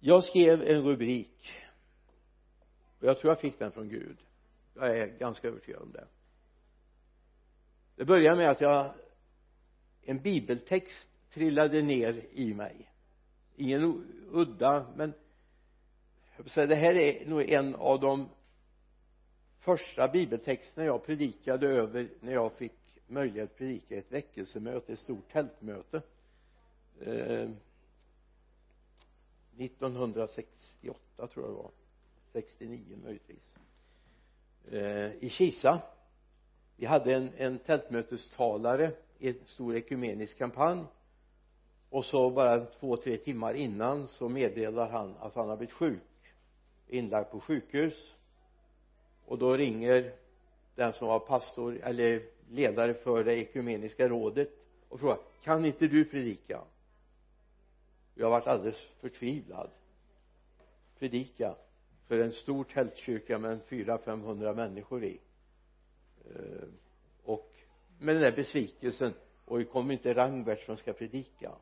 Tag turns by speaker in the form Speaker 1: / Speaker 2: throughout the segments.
Speaker 1: jag skrev en rubrik. Och jag tror jag fick den från Gud. Jag är ganska övertygad om det. Det började med att jag en bibeltext trillade ner i mig. Ingen udda men jag vill säga det här är nog en av de första bibeltexterna jag predikade över när jag fick möjlighet att predika ett väckelsemöte, ett stort tältmöte. Eh, 1968 tror jag det var. 69 möjligtvis. Eh, i Kisa vi hade en, en tältmötestalare i en stor ekumenisk kampanj. Och så bara två, tre timmar innan så meddelar han att han har blivit sjuk inlagd på sjukhus. Och då ringer den som var pastor eller ledare för det ekumeniska rådet och frågar kan inte du predika? Jag varit alldeles förtvivlad. Predika för en stor tältkyrka med en fyra, femhundra människor i. Eh, och med den där besvikelsen och det kommer inte Rangbert som ska predika?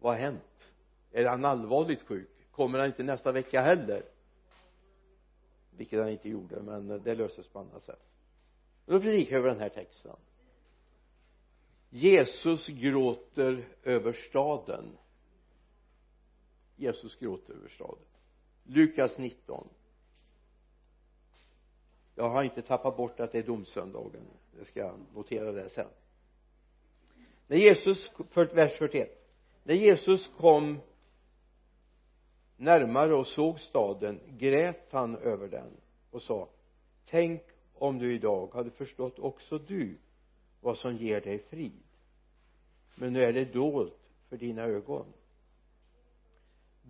Speaker 1: Vad har hänt? Är han allvarligt sjuk? Kommer han inte nästa vecka heller? Vilket han inte gjorde men det löses på annat sätt. Då predikar jag över den här texten. Jesus gråter över staden. Jesus gråter över staden. Lukas 19 jag har inte tappat bort att det är domsöndagen. Det ska jag notera det sen. När Jesus, vers 41 när Jesus kom närmare och såg staden grät han över den och sa tänk om du idag hade förstått också du vad som ger dig frid. Men nu är det dolt för dina ögon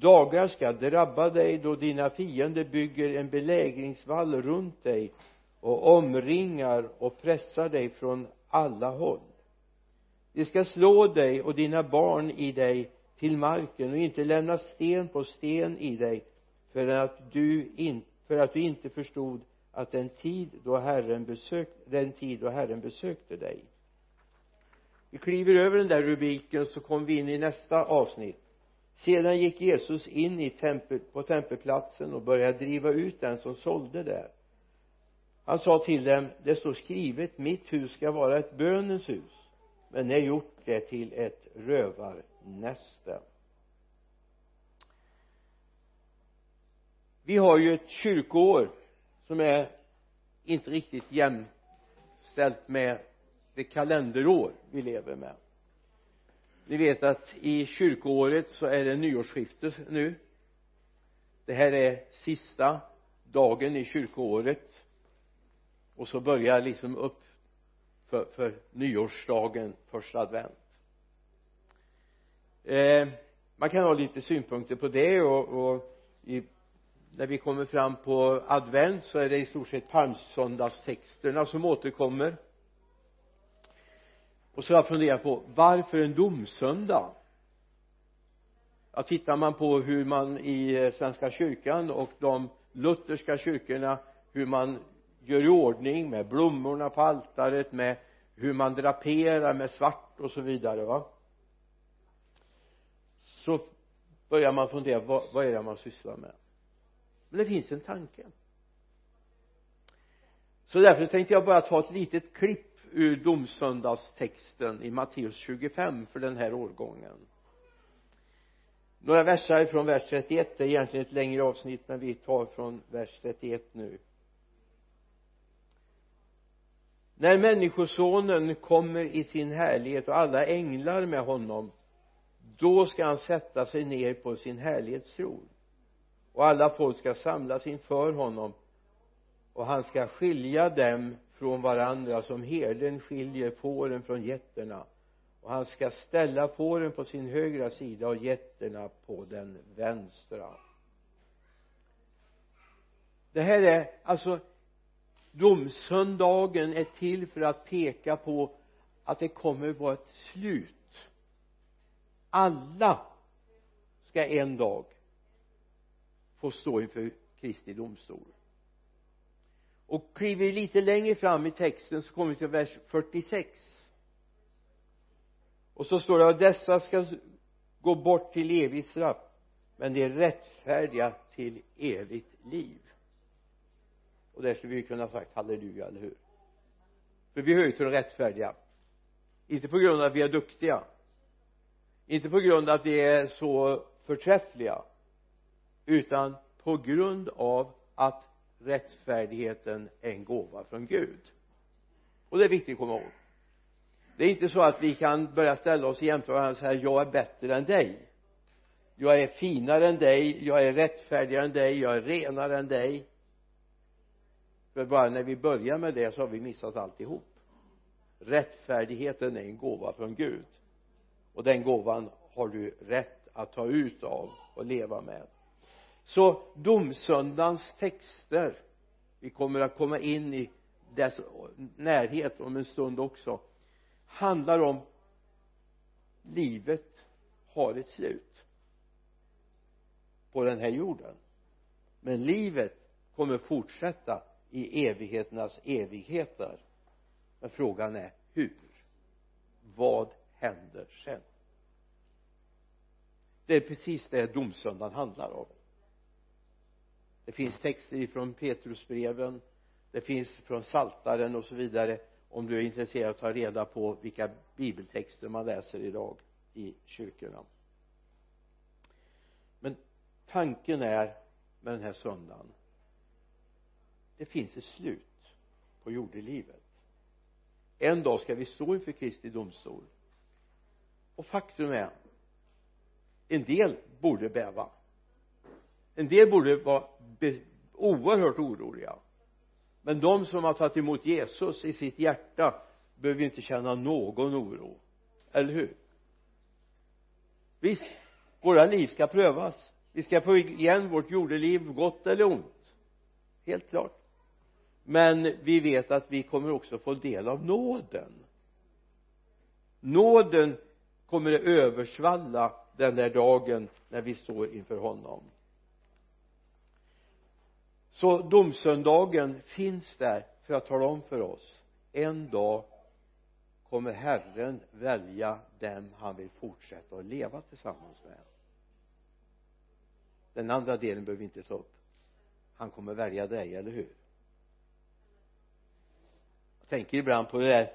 Speaker 1: dagar ska drabba dig då dina fiender bygger en belägringsvall runt dig och omringar och pressar dig från alla håll. De ska slå dig och dina barn i dig till marken och inte lämna sten på sten i dig för att du, in, för att du inte förstod att den tid då Herren besökte den tid då Herren besökte dig. Vi kliver över den där rubriken så kommer vi in i nästa avsnitt sedan gick Jesus in i tempel, på tempelplatsen och började driva ut den som sålde där han sa till dem det står skrivet mitt hus ska vara ett bönens hus men ni har gjort det till ett rövarnäste. Vi har ju ett kyrkoår som är inte riktigt jämställt med det kalenderår vi lever med ni vet att i kyrkoåret så är det nyårsskifte nu. Det här är sista dagen i kyrkoåret. Och så börjar liksom upp för, för nyårsdagen första advent. Eh, man kan ha lite synpunkter på det och, och i, när vi kommer fram på advent så är det i stort sett palmsöndagstexterna som återkommer och så har jag funderat på varför en domsöndag? Ja tittar man på hur man i eh, svenska kyrkan och de lutherska kyrkorna hur man gör i ordning med blommorna på altaret med hur man draperar med svart och så vidare va? Så börjar man fundera vad, vad är det man sysslar med? Men det finns en tanke. Så därför tänkte jag bara ta ett litet klipp ur domsöndagstexten i Matteus 25 för den här årgången. Några verser från vers 31 det är egentligen ett längre avsnitt men vi tar från vers 31 nu. När människosonen kommer i sin härlighet och alla änglar med honom då ska han sätta sig ner på sin härlighetstron och alla folk ska samlas inför honom och han ska skilja dem från varandra som herden skiljer fåren från getterna. Och han ska ställa fåren på sin högra sida och getterna på den vänstra. Det här är alltså domsöndagen är till för att peka på att det kommer vara ett slut. Alla ska en dag få stå inför Kristi domstol och kliver vi lite längre fram i texten så kommer vi till vers 46 och så står det att dessa ska gå bort till evigt straff men de är rättfärdiga till evigt liv. Och där skulle vi kunna ha sagt halleluja, eller hur? För vi hör ju till de rättfärdiga. Inte på grund av att vi är duktiga. Inte på grund av att vi är så förträffliga. Utan på grund av att rättfärdigheten är en gåva från Gud. Och det är viktigt att komma ihåg. Det är inte så att vi kan börja ställa oss jämför varandra och säga jag är bättre än dig. Jag är finare än dig. Jag är rättfärdigare än dig. Jag är renare än dig. För bara när vi börjar med det så har vi missat alltihop. Rättfärdigheten är en gåva från Gud. Och den gåvan har du rätt att ta ut av och leva med så domsöndagens texter vi kommer att komma in i dess närhet om en stund också handlar om livet har ett slut på den här jorden. Men livet kommer fortsätta i evigheternas evigheter. Men frågan är hur? Vad händer sen? Det är precis det domsöndagen handlar om det finns texter ifrån Petrusbreven det finns från Saltaren och så vidare om du är intresserad av att ta reda på vilka bibeltexter man läser idag i kyrkorna. Men tanken är med den här söndagen det finns ett slut på jordelivet. En dag ska vi stå inför Kristi domstol. Och faktum är en del borde bäva en del borde vara oerhört oroliga. Men de som har tagit emot Jesus i sitt hjärta behöver inte känna någon oro. Eller hur? Visst våra liv ska prövas. Vi ska få igen vårt jordeliv gott eller ont. Helt klart. Men vi vet att vi kommer också få del av nåden. Nåden kommer att översvalla den där dagen när vi står inför honom så domsöndagen finns där för att tala om för oss. En dag kommer Herren välja dem han vill fortsätta att leva tillsammans med. Den andra delen behöver vi inte ta upp. Han kommer välja dig, eller hur? Jag tänker ibland på det där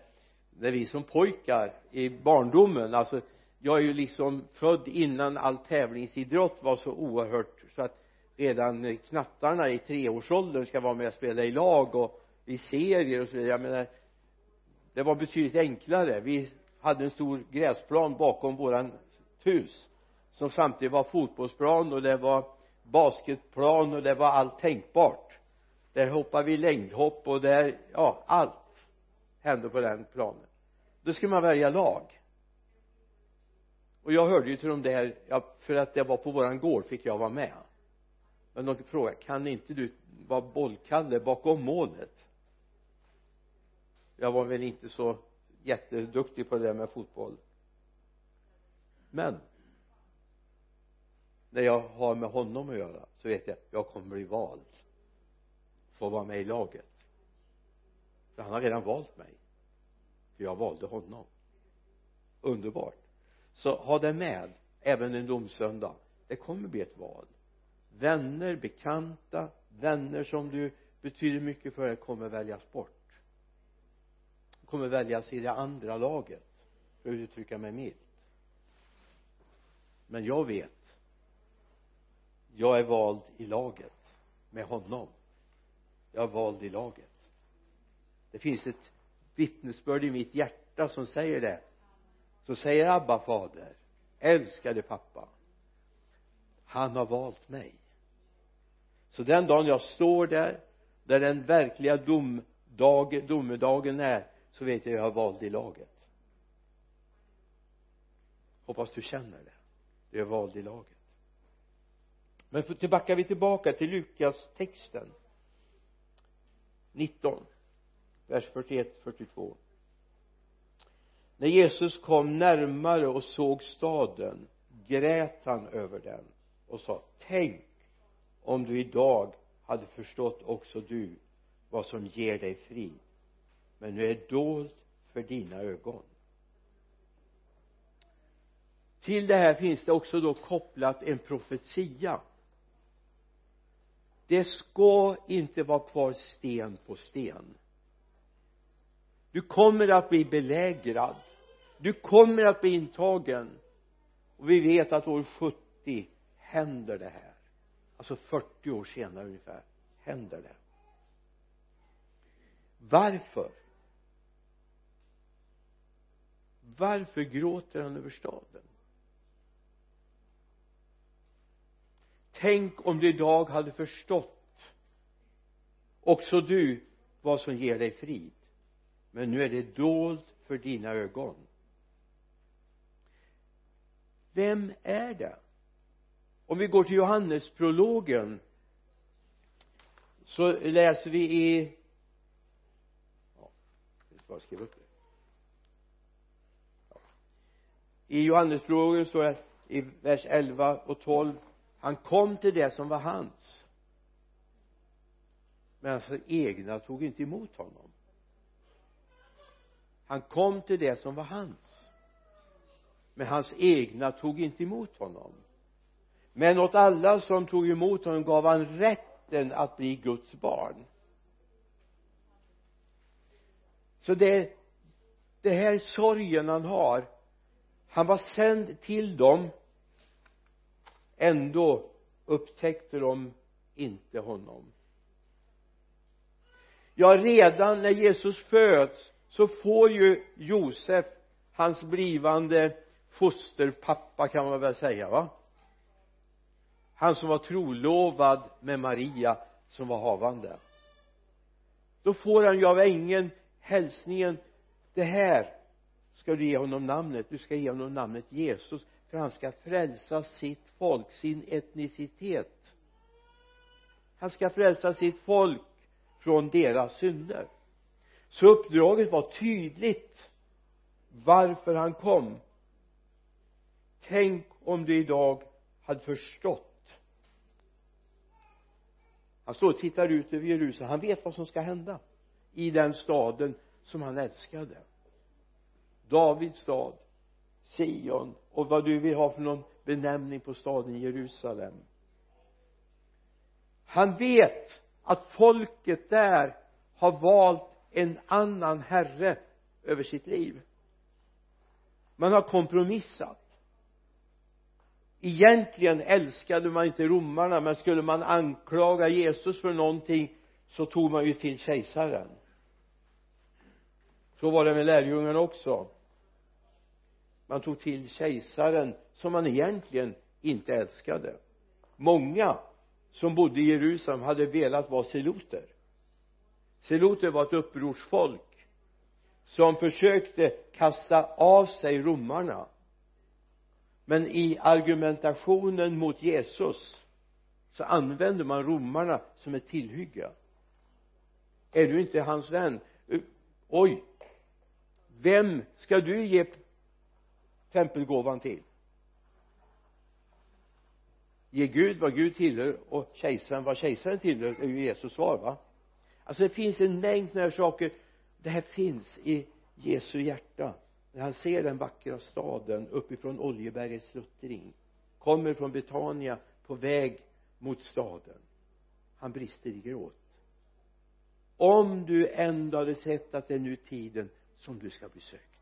Speaker 1: när vi som pojkar i barndomen. Alltså jag är ju liksom född innan all tävlingsidrott var så oerhört redan knattarna i treårsåldern ska vara med och spela i lag och i serier och så vidare. Jag menar det var betydligt enklare. Vi hade en stor gräsplan bakom våran hus som samtidigt var fotbollsplan och det var basketplan och det var allt tänkbart. Där hoppade vi längdhopp och där ja allt hände på den planen. Då skulle man välja lag. Och jag hörde ju till de där ja, för att det var på våran gård fick jag vara med men de frågade kan inte du vara bollkalle bakom målet? Jag var väl inte så jätteduktig på det där med fotboll. Men när jag har med honom att göra så vet jag jag kommer bli vald få vara med i laget. För han har redan valt mig. För jag valde honom. Underbart. Så ha det med även en domsöndag. Det kommer bli ett val vänner, bekanta, vänner som du betyder mycket för dig kommer väljas bort. Kommer väljas i det andra laget för att uttrycka mig milt. Men jag vet jag är vald i laget med honom. Jag är vald i laget. Det finns ett vittnesbörd i mitt hjärta som säger det. Så säger Abba fader älskade pappa han har valt mig så den dagen jag står där där den verkliga domdag, domedagen är så vet jag att jag är vald i laget. Hoppas du känner det. Jag är vald i laget. Men tillbaka vi tillbaka till Lukas texten. 19 vers 41 42 när Jesus kom närmare och såg staden grät han över den och sa tänk om du idag hade förstått också du vad som ger dig frid men nu är dolt för dina ögon. Till det här finns det också då kopplat en profetia. Det ska inte vara kvar sten på sten. Du kommer att bli belägrad. Du kommer att bli intagen. Och vi vet att år 70 händer det här alltså 40 år senare ungefär händer det. Varför? Varför gråter han över staden? Tänk om du idag hade förstått också du vad som ger dig frid. Men nu är det dolt för dina ögon. Vem är det? Om vi går till Johannesprologen så läser vi i ja, jag skriva upp det. I Johannesprologen står det i vers 11 och 12 han kom till det som var hans men hans egna tog inte emot honom. Han kom till det som var hans men hans egna tog inte emot honom men åt alla som tog emot honom gav han rätten att bli Guds barn. Så det det här sorgen han har han var sänd till dem. Ändå upptäckte de inte honom. Ja redan när Jesus föds så får ju Josef hans blivande fosterpappa kan man väl säga va? Han som var trolovad med Maria som var havande. Då får han ju av ängeln hälsningen det här ska du ge honom namnet. Du ska ge honom namnet Jesus för han ska frälsa sitt folk sin etnicitet. Han ska frälsa sitt folk från deras synder. Så uppdraget var tydligt varför han kom. Tänk om du idag hade förstått han står och tittar ut över Jerusalem. Han vet vad som ska hända i den staden som han älskade. Davids stad Sion och vad du vill ha för någon benämning på staden Jerusalem. Han vet att folket där har valt en annan herre över sitt liv. Man har kompromissat egentligen älskade man inte romarna men skulle man anklaga Jesus för någonting så tog man ju till kejsaren. Så var det med lärjungarna också. Man tog till kejsaren som man egentligen inte älskade. Många som bodde i Jerusalem hade velat vara seloter seloter var ett upprorsfolk som försökte kasta av sig romarna men i argumentationen mot Jesus så använder man romarna som ett tillhygge. Är du inte hans vän? Oj vem ska du ge tempelgåvan till? Ge Gud vad Gud tillhör och kejsaren vad kejsaren tillhör är ju Jesus svar va? Alltså det finns en mängd sådana här saker. Det här finns i Jesu hjärta när han ser den vackra staden uppifrån Oljebergets sluttring kommer från Betania på väg mot staden. Han brister i gråt. Om du ändå hade sett att det är nu tiden som du ska bli sökt.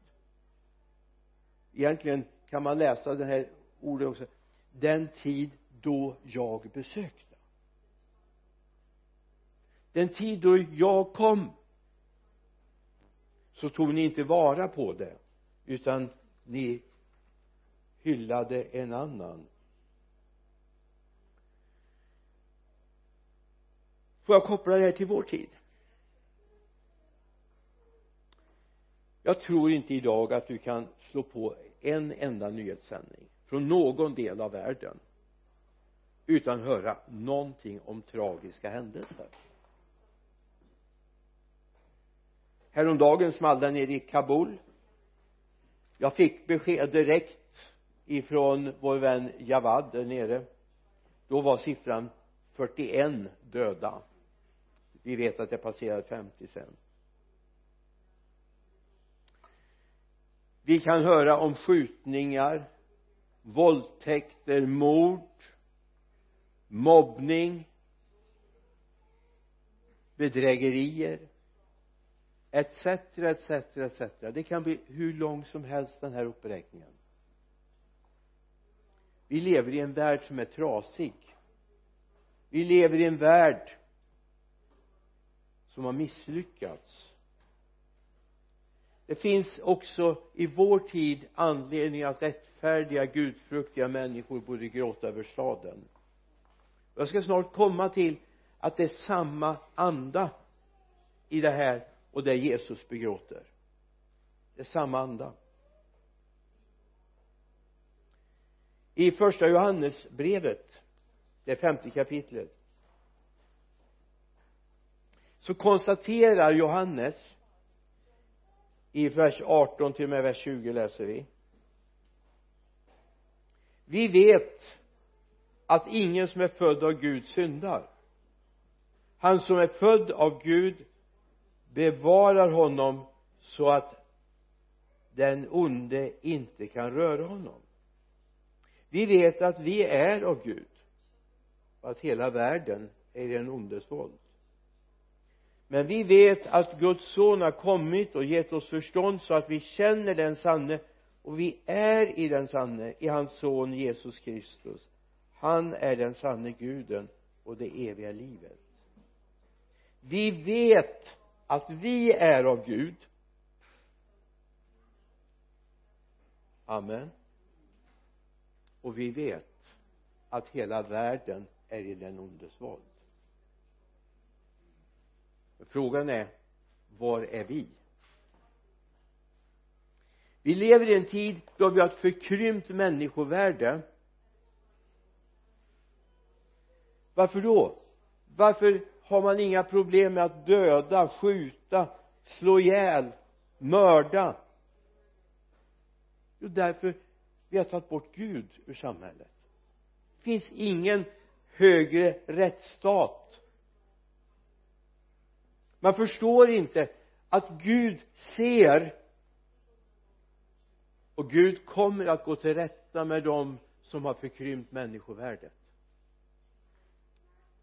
Speaker 1: Egentligen kan man läsa det här ordet också. Den tid då jag besökte. Den tid då jag kom. Så tog ni inte vara på det utan ni hyllade en annan. Får jag koppla det här till vår tid? Jag tror inte idag att du kan slå på en enda nyhetssändning från någon del av världen utan höra någonting om tragiska händelser. Häromdagen small det nere i Kabul jag fick besked direkt ifrån vår vän Javad där nere. Då var siffran 41 döda. Vi vet att det passerade 50 sen. Vi kan höra om skjutningar våldtäkter, mord mobbning bedrägerier etc etc etc det kan bli hur lång som helst den här uppräkningen. Vi lever i en värld som är trasig. Vi lever i en värld som har misslyckats. Det finns också i vår tid anledning att rättfärdiga gudfruktiga människor borde gråta över staden. Jag ska snart komma till att det är samma anda i det här och det Jesus begråter. Det är samma anda. I första Johannesbrevet det femte kapitlet så konstaterar Johannes i vers 18 till och med vers 20 läser vi vi vet att ingen som är född av Gud syndar. Han som är född av Gud bevarar honom så att den onde inte kan röra honom. Vi vet att vi är av Gud och att hela världen är i den ondes våld. Men vi vet att Guds son har kommit och gett oss förstånd så att vi känner den sanne och vi är i den sanne i hans son Jesus Kristus. Han är den sanne guden och det eviga livet. Vi vet att vi är av Gud. Amen. Och vi vet att hela världen är i den ondes våld. Frågan är var är vi? Vi lever i en tid då vi har ett förkrympt människovärde. Varför då? Varför har man inga problem med att döda, skjuta, slå ihjäl, mörda? Jo därför vi har tagit bort Gud ur samhället. Det finns ingen högre rättsstat. Man förstår inte att Gud ser. Och Gud kommer att gå till rätta med dem som har förkrympt människovärdet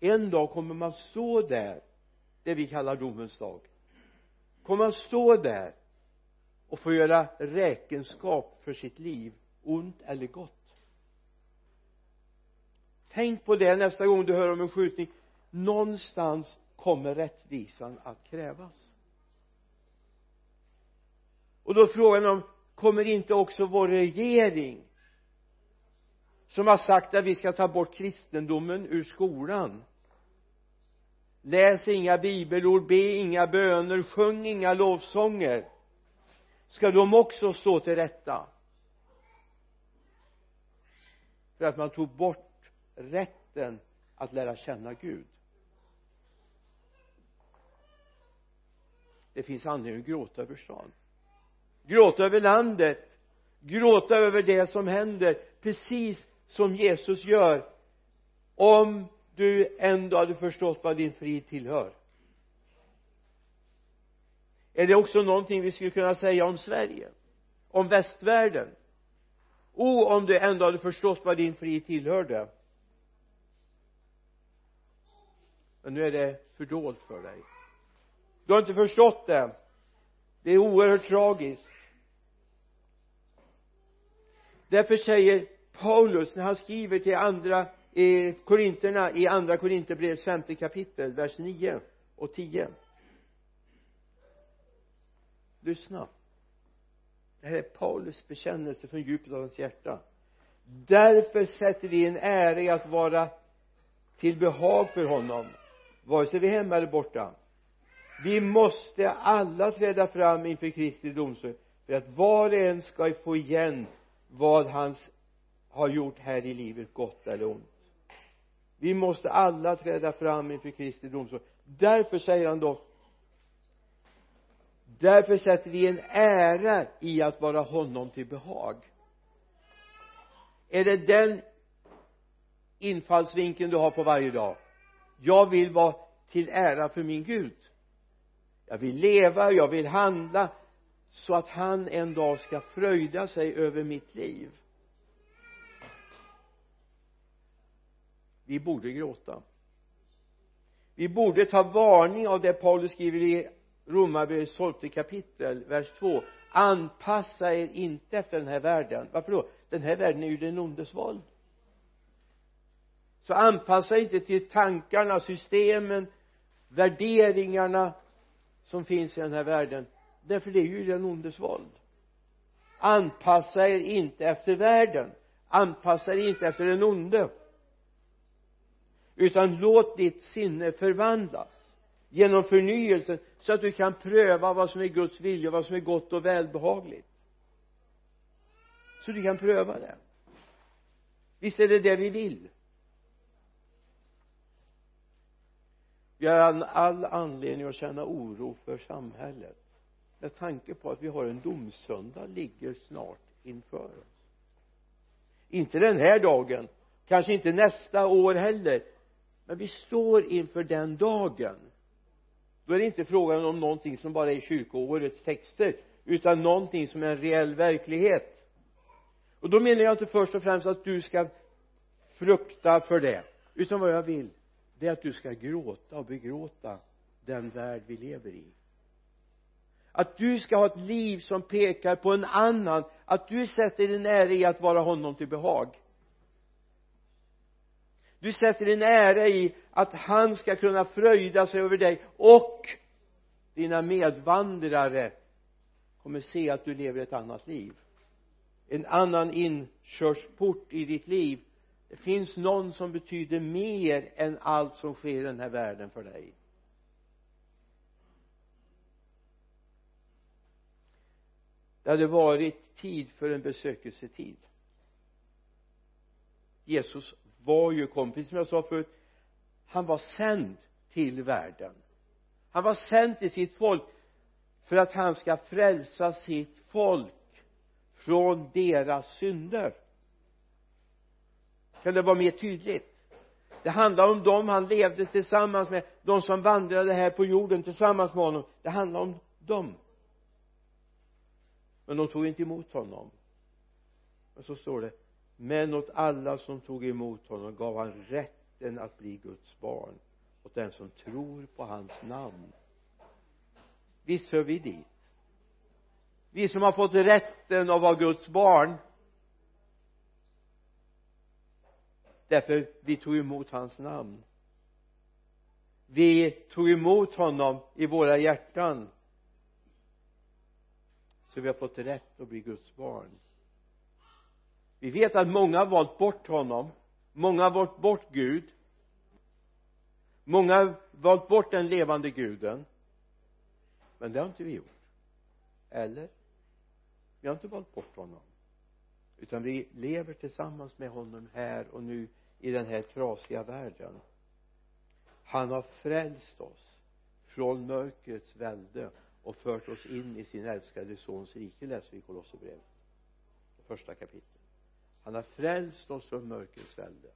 Speaker 1: en dag kommer man stå där det vi kallar domens dag. Kommer man stå där och få göra räkenskap för sitt liv ont eller gott. Tänk på det nästa gång du hör om en skjutning. Någonstans kommer rättvisan att krävas. Och då är frågan om kommer inte också vår regering som har sagt att vi ska ta bort kristendomen ur skolan läs inga bibelord, be inga böner, sjung inga lovsånger. Ska de också stå till rätta? För att man tog bort rätten att lära känna Gud. Det finns anledning att gråta över stan. Gråta över landet. Gråta över det som händer precis som Jesus gör om du ändå hade förstått vad din frid tillhör. Är det också någonting vi skulle kunna säga om Sverige? Om västvärlden? O oh, om du ändå hade förstått vad din frid tillhörde. Men nu är det fördolt för dig. Du har inte förstått det. Det är oerhört tragiskt. Därför säger Paulus när han skriver till andra i korinterna i andra korinterbrevets femte kapitel vers 9 och 10 lyssna. Det här är Paulus bekännelse från djupet av hans hjärta. Därför sätter vi en ära i att vara till behag för honom vare sig vi är hemma eller borta. Vi måste alla träda fram inför Kristi domstol för att var och en ska få igen vad han har gjort här i livet gott eller ont vi måste alla träda fram inför Kristi domstol. Därför säger han då därför sätter vi en ära i att vara honom till behag. Är det den infallsvinkeln du har på varje dag? Jag vill vara till ära för min Gud. Jag vill leva, jag vill handla så att han en dag ska fröjda sig över mitt liv. Vi borde gråta. Vi borde ta varning av det Paulus skriver i Romarbrevets tolfte kapitel vers 2 anpassa er inte efter den här världen. Varför då? Den här världen är ju den ondes våld så anpassa inte till tankarna, systemen, värderingarna som finns i den här världen. Därför det är ju den ondes våld anpassa er inte efter världen. Anpassa er inte efter den onde utan låt ditt sinne förvandlas genom förnyelsen så att du kan pröva vad som är Guds vilja vad som är gott och välbehagligt. Så du kan pröva det. Visst är det det vi vill? Vi har all anledning att känna oro för samhället med tanke på att vi har en domsöndag ligger snart inför oss. Inte den här dagen kanske inte nästa år heller men vi står inför den dagen. Då är det inte frågan om någonting som bara är kyrkoårets texter utan någonting som är en reell verklighet. Och då menar jag inte först och främst att du ska frukta för det utan vad jag vill det är att du ska gråta och begråta den värld vi lever i. Att du ska ha ett liv som pekar på en annan att du sätter din ära i att vara honom till behag du sätter din ära i att han ska kunna fröjda sig över dig och dina medvandrare kommer se att du lever ett annat liv. En annan inkörsport i ditt liv. Det finns någon som betyder mer än allt som sker i den här världen för dig. Det hade varit tid för en besökelsetid. Jesus var ju kompis som jag sa förut han var sänd till världen. Han var sänd till sitt folk för att han ska frälsa sitt folk från deras synder. Kan det vara mer tydligt? Det handlar om dem han levde tillsammans med de som vandrade här på jorden tillsammans med honom. Det handlar om dem. Men de tog inte emot honom. Men så står det men åt alla som tog emot honom gav han rätten att bli Guds barn. Åt den som tror på hans namn. Visst hör vi dit. Vi som har fått rätten att vara Guds barn. Därför vi tog emot hans namn. Vi tog emot honom i våra hjärtan. Så vi har fått rätt att bli Guds barn vi vet att många har valt bort honom. Många har valt bort Gud. Många har valt bort den levande guden. Men det har inte vi gjort. Eller? Vi har inte valt bort honom. Utan vi lever tillsammans med honom här och nu i den här trasiga världen. Han har frälst oss från mörkrets välde och fört oss in i sin älskade sons rike läser vi i Kolosserbrevet första kapitlet han har frälst oss från mörkrets välde.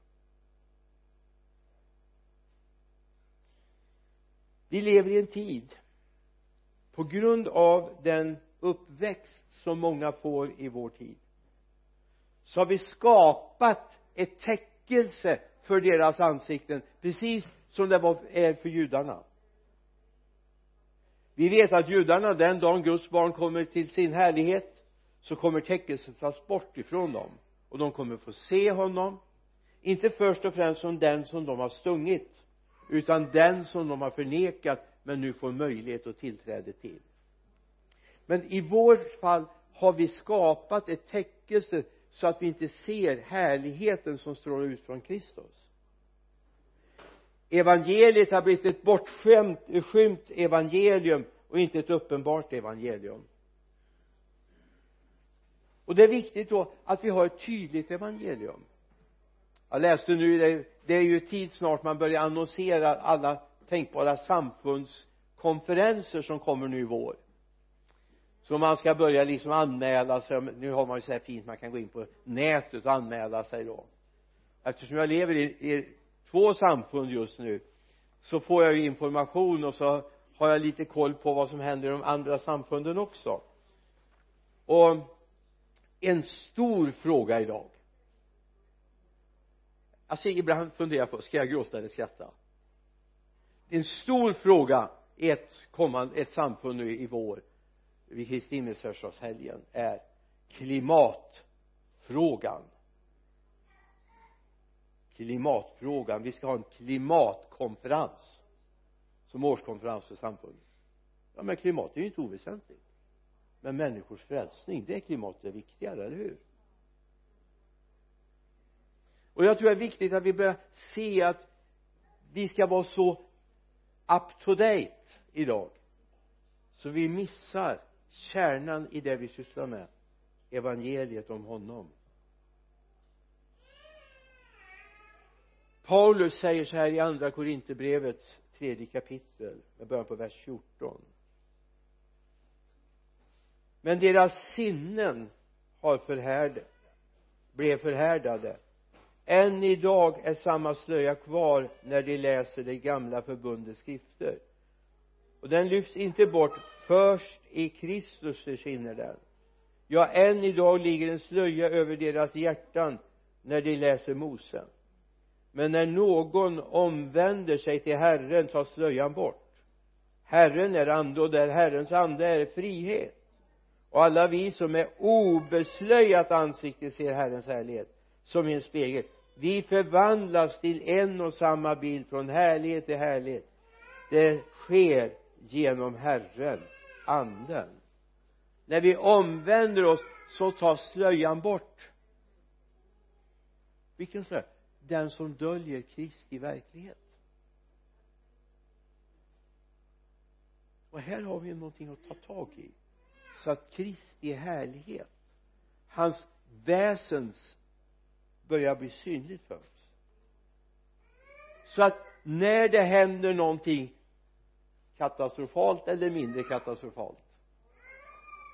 Speaker 1: Vi lever i en tid på grund av den uppväxt som många får i vår tid så har vi skapat ett täckelse för deras ansikten precis som det var, är för judarna. Vi vet att judarna den dagen Guds barn kommer till sin härlighet så kommer täckelset tas bort ifrån dem och de kommer få se honom. Inte först och främst som den som de har stungit utan den som de har förnekat men nu får möjlighet och tillträde till. Men i vårt fall har vi skapat ett täckelse så att vi inte ser härligheten som strålar ut från Kristus. Evangeliet har blivit ett bortskämt skymt evangelium och inte ett uppenbart evangelium och det är viktigt då att vi har ett tydligt evangelium. Jag läste nu det, är ju tid snart man börjar annonsera alla tänkbara samfundskonferenser som kommer nu i vår. Så man ska börja liksom anmäla sig nu har man ju så här fint man kan gå in på nätet och anmäla sig då. Eftersom jag lever i, i två samfund just nu så får jag ju information och så har jag lite koll på vad som händer i de andra samfunden också. Och en stor fråga idag. Alltså ibland funderar jag på ska jag gråta eller skratta? En stor fråga i ett kommande, ett samfund nu i vår vid Kristi himmelsfärdsdagshelgen är klimatfrågan. Klimatfrågan. Vi ska ha en klimatkonferens som årskonferens för samfundet. Ja men klimat är ju inte oväsentligt men människors frälsning det klimatet är viktigare, eller hur? Och jag tror det är viktigt att vi börjar se att vi ska vara så up to date idag så vi missar kärnan i det vi sysslar med evangeliet om honom. Paulus säger så här i andra Korinthierbrevets tredje kapitel med början på vers 14 men deras sinnen har förhärdat blev förhärdade. Än idag är samma slöja kvar när de läser det gamla förbundets skrifter. Och den lyfts inte bort först i Kristus försvinner den. Ja än idag ligger en slöja över deras hjärtan när de läser Mose. Men när någon omvänder sig till Herren tas slöjan bort. Herren är ande och där Herrens ande är frihet och alla vi som med obeslöjat ansikte ser Herrens härlighet som i en spegel. Vi förvandlas till en och samma bild från härlighet till härlighet. Det sker genom Herren anden. När vi omvänder oss så tas slöjan bort. Vilken slöja? Den som döljer Kristi verklighet. Och här har vi någonting att ta tag i så att Kristi härlighet hans väsens börjar bli synligt för oss. Så att när det händer någonting katastrofalt eller mindre katastrofalt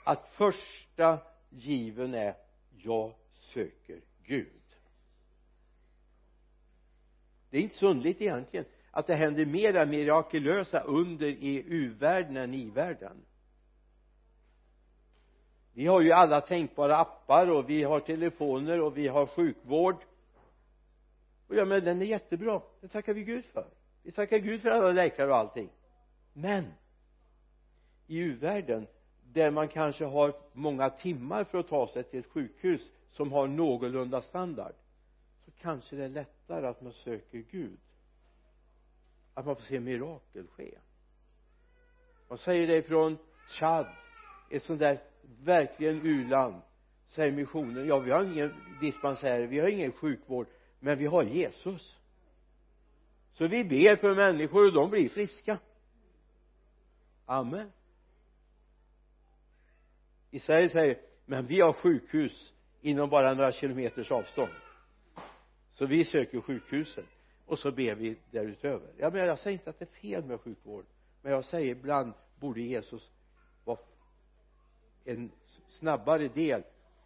Speaker 1: att första given är jag söker Gud. Det är inte så underligt egentligen att det händer mera mirakulösa under i u-världen än i-världen vi har ju alla tänkbara appar och vi har telefoner och vi har sjukvård. Och ja men den är jättebra. Det tackar vi Gud för. Vi tackar Gud för alla läkare och allting. Men i u-världen där man kanske har många timmar för att ta sig till ett sjukhus som har någorlunda standard så kanske det är lättare att man söker Gud. Att man får se mirakel ske. Man säger det från Chad ett sånt där verkligen u-land. Säger missionen ja vi har ingen dispensärer vi har ingen sjukvård men vi har Jesus. Så vi ber för människor och de blir friska. Amen. I Sverige säger men vi har sjukhus inom bara några kilometers avstånd. Så vi söker sjukhusen och så ber vi därutöver. Jag menar jag säger inte att det är fel med sjukvård men jag säger ibland borde Jesus en snabbare del.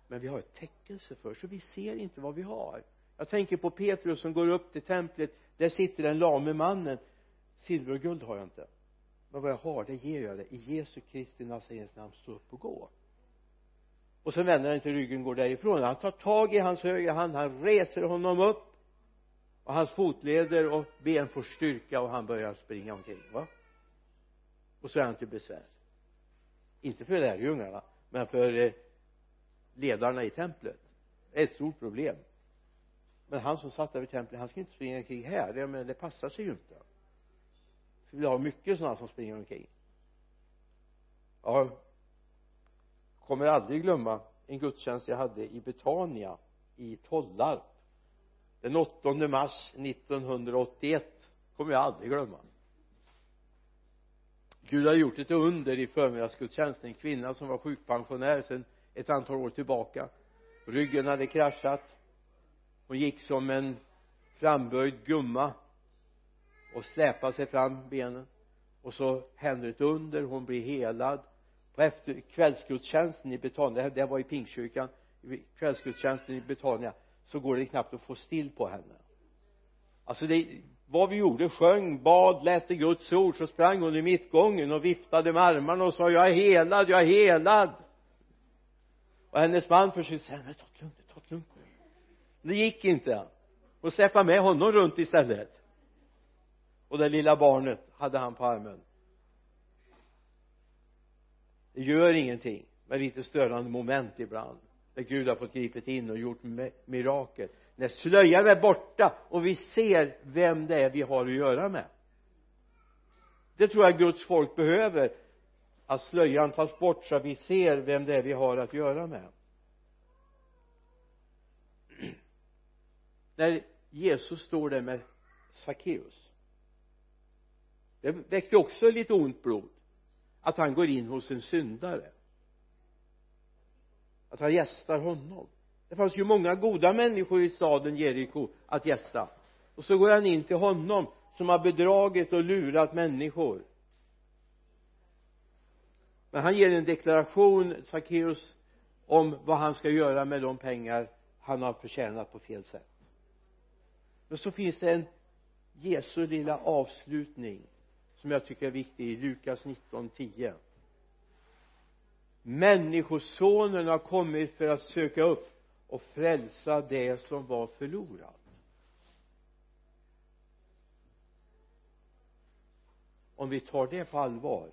Speaker 1: Men vi har ett täckelse för så vi ser inte vad vi har. Jag tänker på Petrus som går upp till templet. Där sitter den lame mannen. Silver och guld har jag inte. Men vad jag har det ger jag dig. I Jesu Kristi Nazarens namn stå upp och gå. Och så vänder han till ryggen och går därifrån. Han tar tag i hans högra hand. Han reser honom upp. Och hans fotleder och ben får styrka och han börjar springa omkring va? Och så är han till besvär inte för lärjungarna men för eh, ledarna i templet. Det är ett stort problem. Men han som satt där vid templet han ska inte springa omkring här. Det, men det passar sig ju inte. Så vi har mycket sådana som springer omkring. Jag kommer aldrig glömma en gudstjänst jag hade i Betania i Tollarp. Den 8 mars 1981 kommer jag aldrig glömma. Gud har gjort ett under i förmiddagsgudstjänsten en kvinna som var sjukpensionär sedan ett antal år tillbaka. Ryggen hade kraschat. Hon gick som en framböjd gumma och släpade sig fram benen. Och så händer ett under. Hon blir helad. På efter kvällsgudstjänsten i Betania det var i Pingstkyrkan kvällsgudstjänsten i Betania så går det knappt att få still på henne. Alltså det vad vi gjorde sjöng, bad, läste Guds ord så sprang hon i mittgången och viftade med armarna och sa jag är helad, jag är helad. Och hennes man försökte säga nej ta det lugnt, ta det lugnt. Det gick inte. Och släppa med honom runt istället. Och det lilla barnet hade han på armen. Det gör ingenting med lite störande moment ibland där Gud har fått gripit in och gjort mirakel. När slöjan är borta och vi ser vem det är vi har att göra med. Det tror jag Guds folk behöver. Att slöjan tas bort så att vi ser vem det är vi har att göra med. När Jesus står där med Sackeus det väckte också lite ont blod. Att han går in hos en syndare att han gästar honom. Det fanns ju många goda människor i staden Jeriko att gästa. Och så går han in till honom som har bedragit och lurat människor. Men han ger en deklaration Sackeus om vad han ska göra med de pengar han har förtjänat på fel sätt. Men så finns det en Jesu lilla avslutning som jag tycker är viktig i Lukas 19.10 människosonen har kommit för att söka upp och frälsa det som var förlorat. Om vi tar det på allvar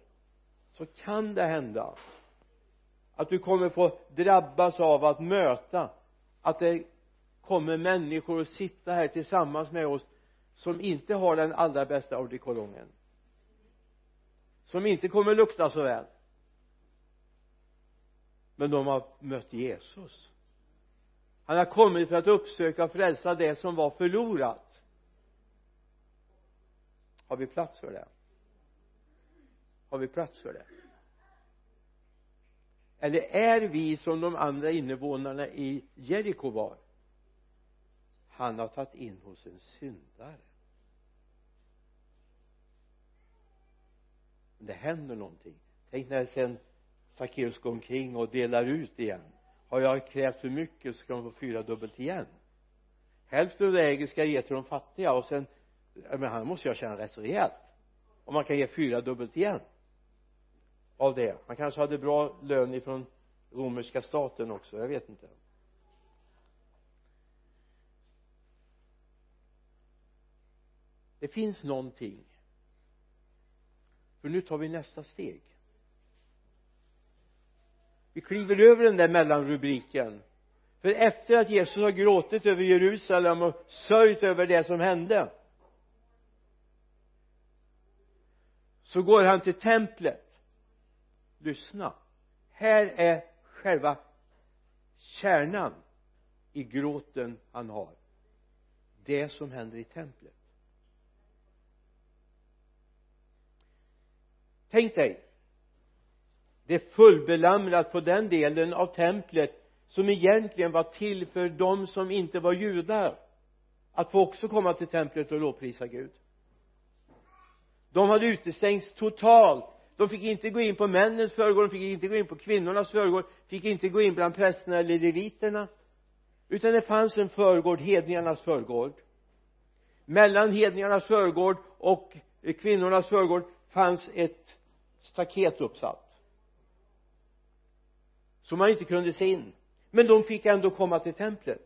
Speaker 1: så kan det hända att du kommer få drabbas av att möta att det kommer människor att sitta här tillsammans med oss som inte har den allra bästa audikolongen som inte kommer lukta så väl men de har mött Jesus. Han har kommit för att uppsöka och frälsa det som var förlorat. Har vi plats för det? Har vi plats för det? Eller är vi som de andra invånarna i Jeriko var? Han har tagit in hos en syndare. Det händer någonting. Tänk när sen Sackeus går omkring och delar ut igen. Har jag krävt för mycket så ska de få fyra dubbelt igen. Hälften av det ska jag ge till de fattiga och sen men han måste jag känna rätt så rejält. Om man kan ge fyra dubbelt igen av det. Han kanske hade bra lön ifrån romerska staten också jag vet inte. Det finns någonting. För nu tar vi nästa steg vi kliver över den där mellanrubriken. För efter att Jesus har gråtit över Jerusalem och sörjt över det som hände så går han till templet. Lyssna. Här är själva kärnan i gråten han har. Det som händer i templet. Tänk dig det är fullbelamrat på den delen av templet som egentligen var till för de som inte var judar. Att få också komma till templet och lovprisa Gud. De hade utestängts totalt. De fick inte gå in på männens förgård de fick inte gå in på kvinnornas förgård fick inte gå in bland prästerna eller leviterna. Utan det fanns en förgård, hedningarnas förgård mellan hedningarnas förgård och kvinnornas förgård fanns ett staket uppsatt som man inte kunde se in. Men de fick ändå komma till templet.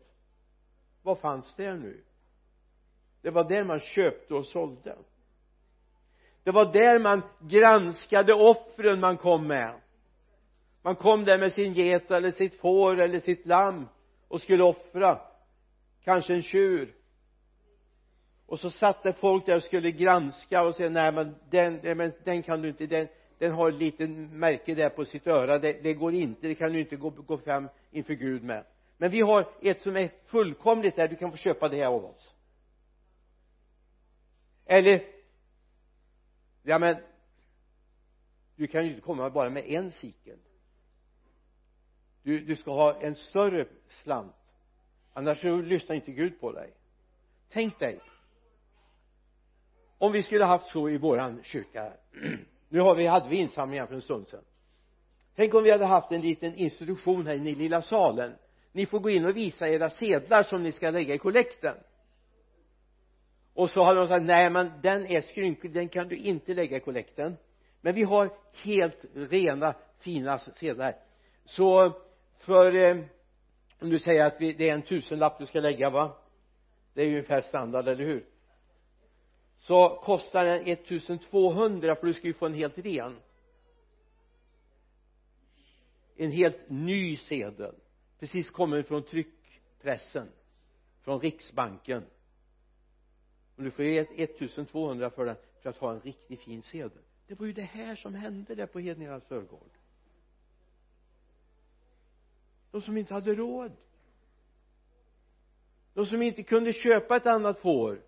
Speaker 1: Vad fanns där nu? Det var där man köpte och sålde. Det var där man granskade offren man kom med. Man kom där med sin get eller sitt får eller sitt lamm och skulle offra kanske en tjur. Och så satt det folk där och skulle granska och säga nej men den, nej men den kan du inte den, den har ett litet märke där på sitt öra. Det, det går inte det kan du inte gå, gå fram inför Gud med. Men vi har ett som är fullkomligt där du kan få köpa det här av oss. Eller ja men du kan ju inte komma bara med en sikel. Du, du ska ha en större slant. Annars så lyssnar inte Gud på dig. Tänk dig om vi skulle haft så i våran kyrka nu har vi, hade vi insamlingar för en stund sedan. Tänk om vi hade haft en liten institution här inne i lilla salen. Ni får gå in och visa era sedlar som ni ska lägga i kollekten. Och så hade de sagt nej men den är skrynklig den kan du inte lägga i kollekten. Men vi har helt rena fina sedlar. Så för eh, om du säger att vi, det är en tusenlapp du ska lägga va? Det är ju ungefär standard, eller hur? Så kostar den 1200 för du ska ju få en helt ren. En helt ny sedel. Precis kommer från tryckpressen från riksbanken. Och du får ge 1200 för den för att ha en riktigt fin sedel. Det var ju det här som hände där på Hedningarnas förgård de som inte hade råd. De som inte kunde köpa ett annat får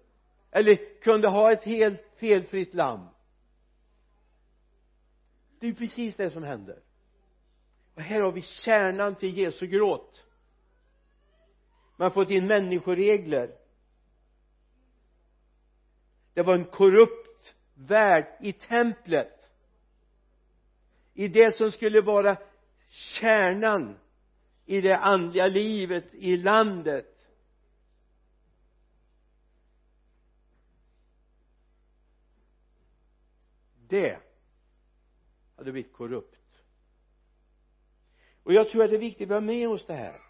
Speaker 1: eller kunde ha ett helt felfritt lamm. Det är ju precis det som händer. Och här har vi kärnan till Jesu gråt. Man har fått in människoregler. Det var en korrupt värld i templet. I det som skulle vara kärnan i det andliga livet i landet. Det hade blivit korrupt. Och jag tror att det är viktigt att vi har med oss det här.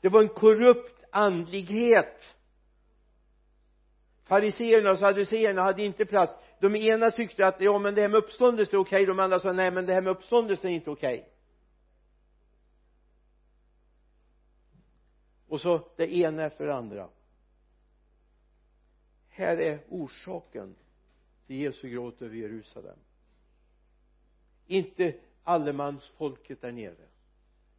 Speaker 1: Det var en korrupt andlighet. Fariseerna och saduceerna hade inte plats. De ena tyckte att ja men det här med uppståndelse är okej. Okay. de andra sa nej men det här med uppståndelse är inte okej. Okay. och så det ena efter det andra. Här är orsaken till Jesu gråt över Jerusalem. Inte allemansfolket där nere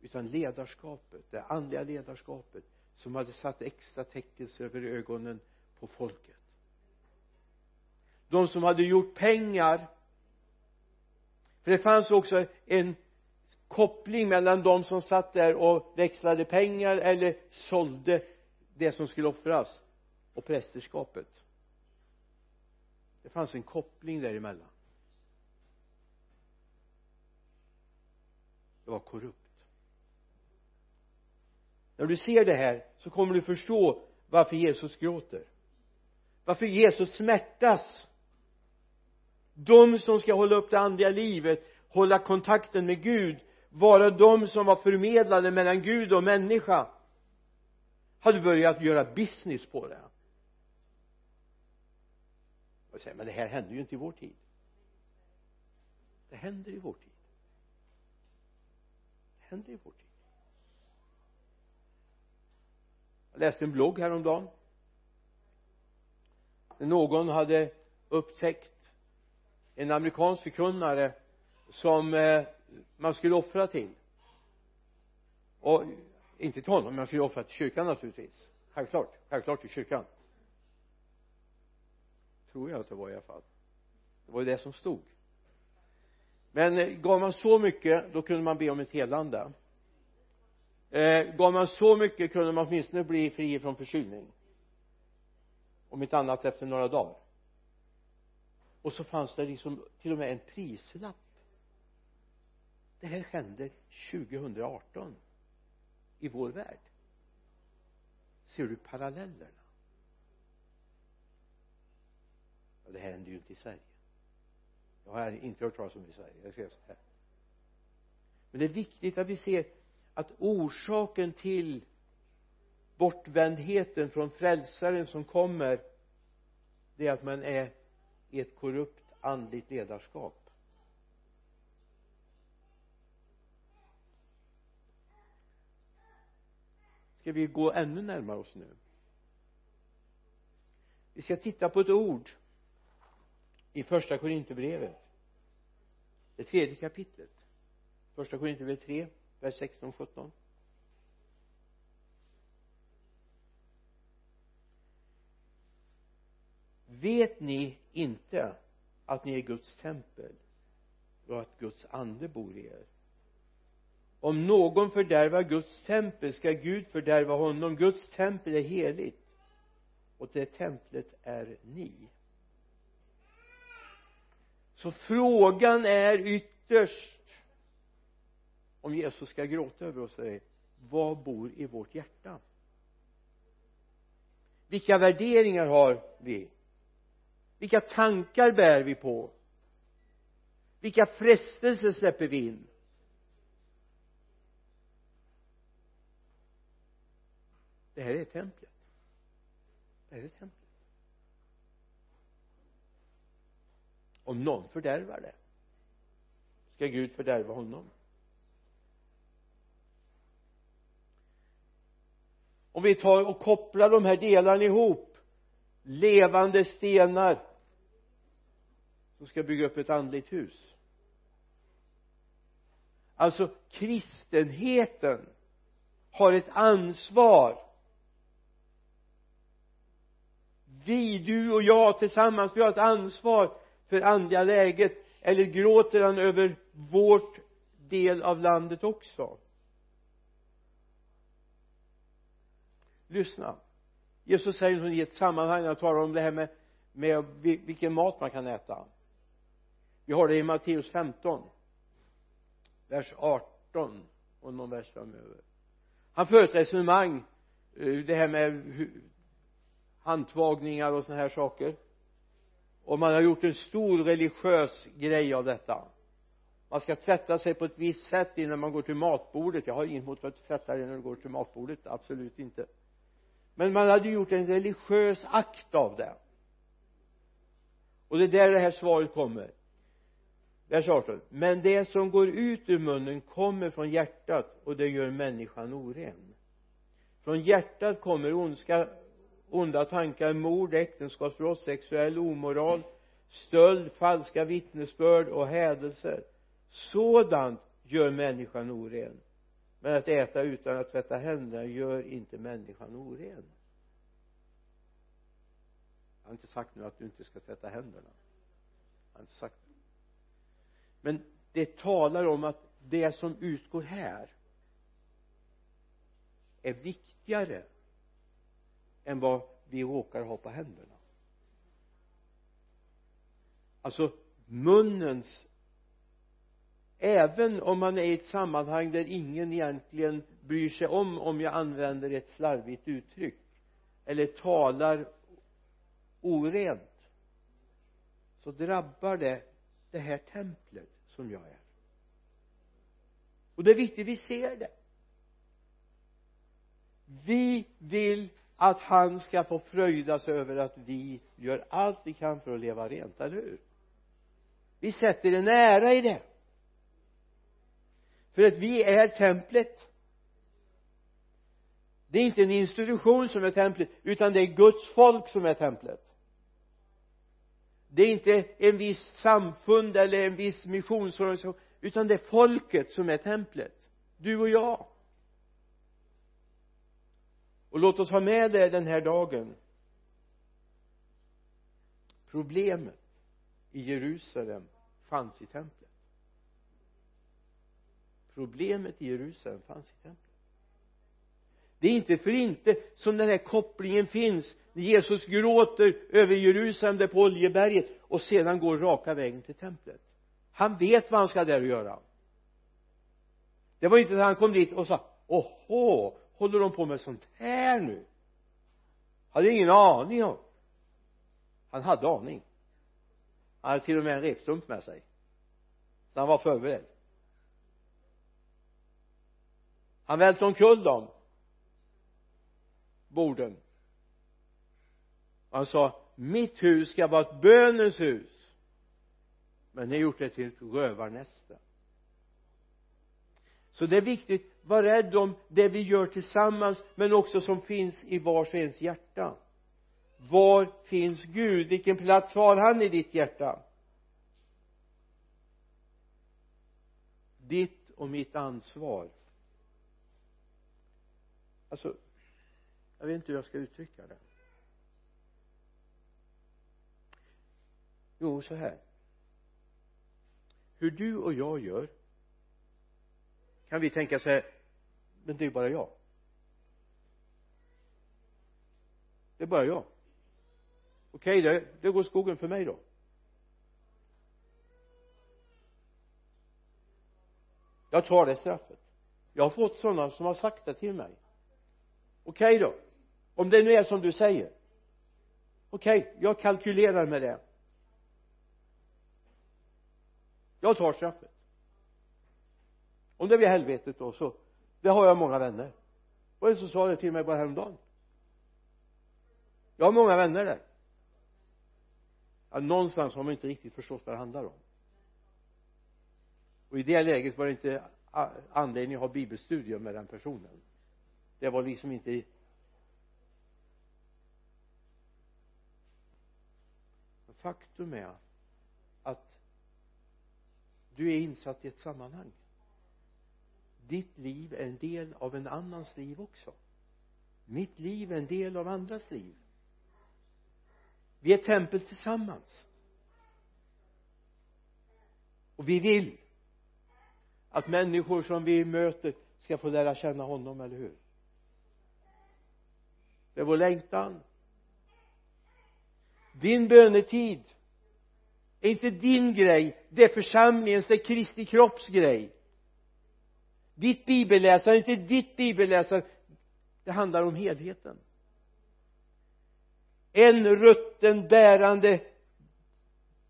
Speaker 1: utan ledarskapet, det andliga ledarskapet som hade satt extra täckelse över ögonen på folket. De som hade gjort pengar. För det fanns också en koppling mellan de som satt där och växlade pengar eller sålde det som skulle offras och prästerskapet det fanns en koppling däremellan. Det var korrupt. När du ser det här så kommer du förstå varför Jesus gråter. Varför Jesus smärtas. De som ska hålla upp det andliga livet hålla kontakten med Gud vara de som var förmedlade mellan Gud och människa. Hade börjat göra business på det? Och säger men det här händer ju inte i vår tid. Det händer i vår tid. Det händer i vår tid. Jag läste en blogg häromdagen. Någon hade upptäckt en amerikansk förkunnare som eh, man skulle offra till. Och inte till honom man skulle offra till kyrkan naturligtvis. Självklart, självklart till kyrkan tror jag att det var i alla fall. Det var ju det som stod. Men eh, gav man så mycket då kunde man be om ett helande. Eh, gav man så mycket kunde man åtminstone bli fri från förkylning. Om inte annat efter några dagar. Och så fanns det liksom till och med en prislapp. Det här hände 2018 i vår värld. Ser du parallellerna? Ja, det här händer ju inte i Sverige. Jag har inte hört talas om det i Sverige. Jag ska så här. Men det är viktigt att vi ser att orsaken till bortvändheten från frälsaren som kommer det är att man är i ett korrupt andligt ledarskap. Ska vi gå ännu närmare oss nu? Vi ska titta på ett ord i första korintierbrevet det tredje kapitlet första korintierbrevet 3 vers 16 och 17 vet ni inte att ni är Guds tempel och att Guds ande bor i er? Om någon fördärvar Guds tempel ska Gud fördärva honom. Guds tempel är heligt och det templet är ni så frågan är ytterst om Jesus ska gråta över oss är vad bor i vårt hjärta? Vilka värderingar har vi? Vilka tankar bär vi på? Vilka frestelser släpper vi in? Det här är templet. Det här är templet. Om någon fördärvar det ska Gud fördärva honom. Om vi tar och kopplar de här delarna ihop levande stenar som ska bygga upp ett andligt hus. Alltså kristenheten har ett ansvar. Vi, du och jag tillsammans, vi har ett ansvar för andliga läget eller gråter han över vårt del av landet också? Lyssna. Jesus säger i ett sammanhang när han talar om det här med, med vilken mat man kan äta. Vi har det i Matteus 15 vers 18 och någon vers framöver. Han för ett resonemang eh, det här med handtvagningar och sådana här saker och man har gjort en stor religiös grej av detta. Man ska tvätta sig på ett visst sätt innan man går till matbordet. Jag har inget emot att tvätta dig när du går till matbordet absolut inte. Men man hade gjort en religiös akt av det. Och det är där det här svaret kommer. Vers 18 men det som går ut ur munnen kommer från hjärtat och det gör människan oren. Från hjärtat kommer ondska onda tankar, mord, äktenskapsbrott, sexuell omoral, stöld, falska vittnesbörd och hädelser. Sådant gör människan oren. Men att äta utan att tvätta händerna gör inte människan oren. Jag har inte sagt nu att du inte ska tvätta händerna. Jag har inte sagt det men det talar om att det som utgår här är viktigare än vad vi råkar ha på händerna. Alltså munnens även om man är i ett sammanhang där ingen egentligen bryr sig om om jag använder ett slarvigt uttryck eller talar orent så drabbar det det här templet som jag är. Och det är viktigt vi ser det. Vi vill att han ska få fröjda sig över att vi gör allt vi kan för att leva rent, eller hur? Vi sätter en ära i det. För att vi är templet. Det är inte en institution som är templet utan det är Guds folk som är templet. Det är inte en viss samfund eller en viss missionsorganisation utan det är folket som är templet. Du och jag och låt oss ha med det den här dagen. Problemet i Jerusalem fanns i templet. Problemet i Jerusalem fanns i templet. Det är inte för inte som den här kopplingen finns när Jesus gråter över Jerusalem där på Oljeberget och sedan går raka vägen till templet. Han vet vad han ska där och göra. Det var inte att han kom dit och sa åhå håller de på med sånt här nu? Hade ingen aning om. Han hade aning. Han hade till och med en repstump med sig. Så han var förberedd. Han välte omkull dem. Borden. Han sa mitt hus ska vara ett bönens hus. Men ni har gjort det till ett rövarnäste. Så det är viktigt var rädd om det vi gör tillsammans men också som finns i vars och ens hjärta. Var finns Gud? Vilken plats har han i ditt hjärta? Ditt och mitt ansvar. Alltså jag vet inte hur jag ska uttrycka det. Jo så här. Hur du och jag gör kan vi tänka så här men det är ju bara jag. Det är bara jag. Okej okay, det, det går skogen för mig då. Jag tar det straffet. Jag har fått sådana som har sagt det till mig. Okej okay då. Om det nu är som du säger. Okej okay, jag kalkylerar med det. Jag tar straffet. Om det blir helvetet då så det har jag många vänner. Vad är det som sa det till mig bara häromdagen. Jag har många vänner där. Ja, någonstans har man inte riktigt förstått vad det handlar om. Och i det läget var det inte anledning att ha bibelstudier med den personen. Det var liksom inte faktum är att du är insatt i ett sammanhang ditt liv är en del av en annans liv också. Mitt liv är en del av andras liv. Vi är tempel tillsammans. Och vi vill att människor som vi möter ska få lära känna honom, eller hur? Det är vår längtan. Din bönetid är inte din grej det är församlingens, det är Kristi kropps grej ditt bibelläsande inte ditt bibelläsande det handlar om helheten. En rutten bärande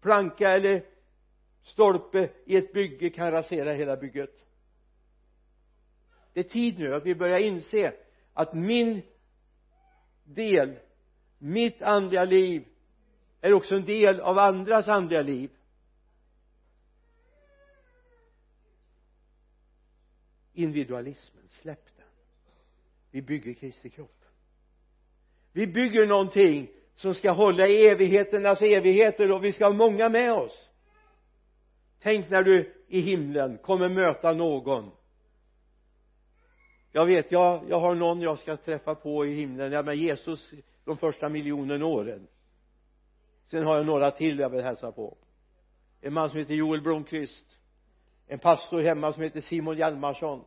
Speaker 1: planka eller stolpe i ett bygge kan rasera hela bygget. Det är tid nu att vi börjar inse att min del mitt andliga liv är också en del av andras andliga liv. Individualismen, släpp den. Vi bygger Kristi kropp. Vi bygger någonting som ska hålla i evigheternas evigheter och vi ska ha många med oss. Tänk när du i himlen kommer möta någon. Jag vet, jag, jag har någon jag ska träffa på i himlen, ja men Jesus de första miljonen åren. Sen har jag några till jag vill hälsa på. En man som heter Joel Blomqvist en pastor hemma som heter Simon Hjalmarsson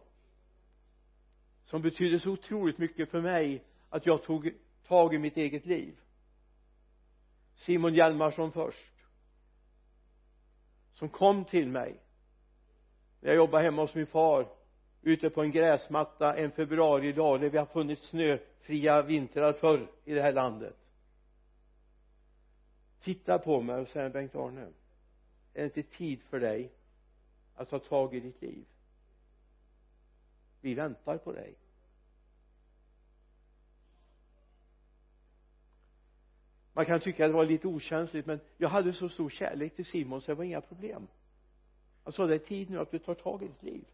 Speaker 1: som betydde så otroligt mycket för mig att jag tog tag i mitt eget liv. Simon Hjalmarsson först som kom till mig när jag jobbade hemma hos min far ute på en gräsmatta en februaridag där vi har funnit snöfria vintrar förr i det här landet. Tittar på mig och säger Bengt-Arne är det inte tid för dig att ta tag i ditt liv. Vi väntar på dig. Man kan tycka att det var lite okänsligt men jag hade så stor kärlek till Simon så det var inga problem. Han sa det är tid nu att du tar tag i ditt liv.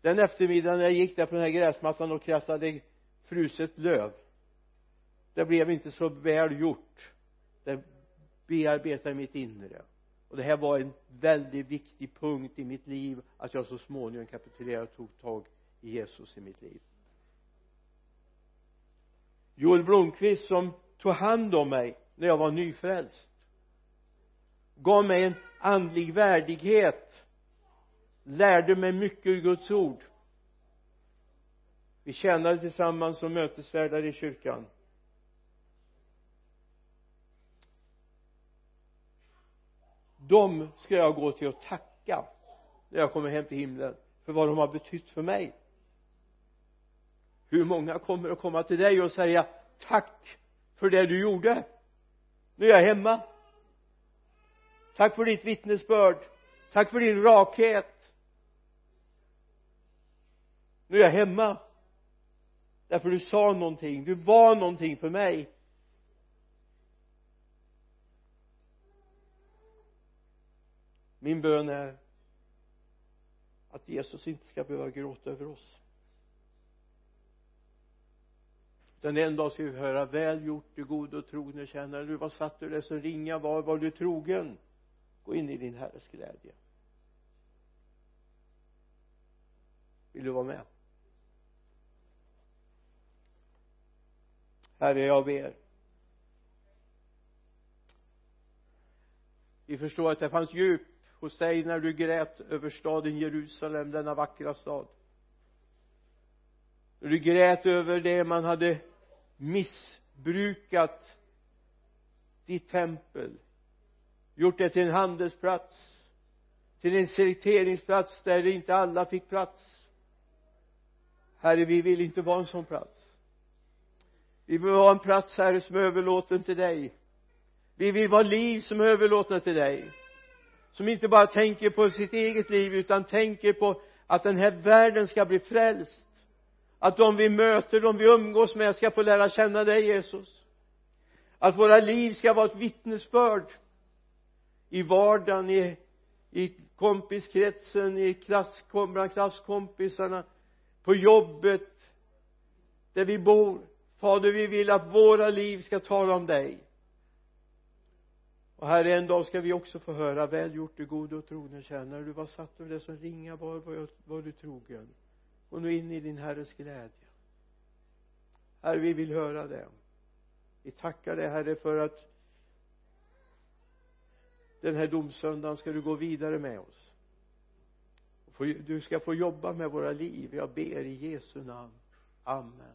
Speaker 1: Den eftermiddagen när jag gick där på den här gräsmattan och krassade fruset löv det blev inte så väl gjort. Det bearbetade mitt inre och det här var en väldigt viktig punkt i mitt liv att jag så småningom kapitulerade och tog tag i Jesus i mitt liv. Joel Blomqvist som tog hand om mig när jag var nyfrälst gav mig en andlig värdighet lärde mig mycket ur Guds ord. Vi tjänade tillsammans som mötesvärdar i kyrkan. Dem ska jag gå till och tacka när jag kommer hem till himlen för vad de har betytt för mig. Hur många kommer att komma till dig och säga tack för det du gjorde nu är jag hemma. Tack för ditt vittnesbörd. Tack för din rakhet nu är jag hemma. Därför du sa någonting du var någonting för mig. Min bön är att Jesus inte ska behöva gråta över oss. Utan en dag ska vi höra väl gjort du god och trogne tjänare. Du var satt du där så ringa var var du trogen? Gå in i din herres glädje. Vill du vara med? Herre jag ber. Vi förstår att det fanns djup hos dig när du grät över staden Jerusalem denna vackra stad. Du grät över det man hade missbrukat ditt tempel gjort det till en handelsplats till en selekteringsplats där inte alla fick plats. Herre vi vill inte vara en sån plats. Vi vill vara en plats herre som är överlåten till dig. Vi vill vara liv som är överlåtna till dig som inte bara tänker på sitt eget liv utan tänker på att den här världen ska bli frälst. Att de vi möter, de vi umgås med ska få lära känna dig Jesus. Att våra liv ska vara ett vittnesbörd i vardagen, i, i kompiskretsen, i klass, bland klasskompisarna, på jobbet, där vi bor. Fader vi vill att våra liv ska tala om dig och Herre en dag ska vi också få höra väl gjort du gode och trogne tjänare. Du var satt över det som ringa var, var, var du trogen. Och nu in i din Herres glädje. Herre vi vill höra det. Vi tackar dig Herre för att den här domsöndagen ska du gå vidare med oss. Du ska få jobba med våra liv. Jag ber i Jesu namn. Amen.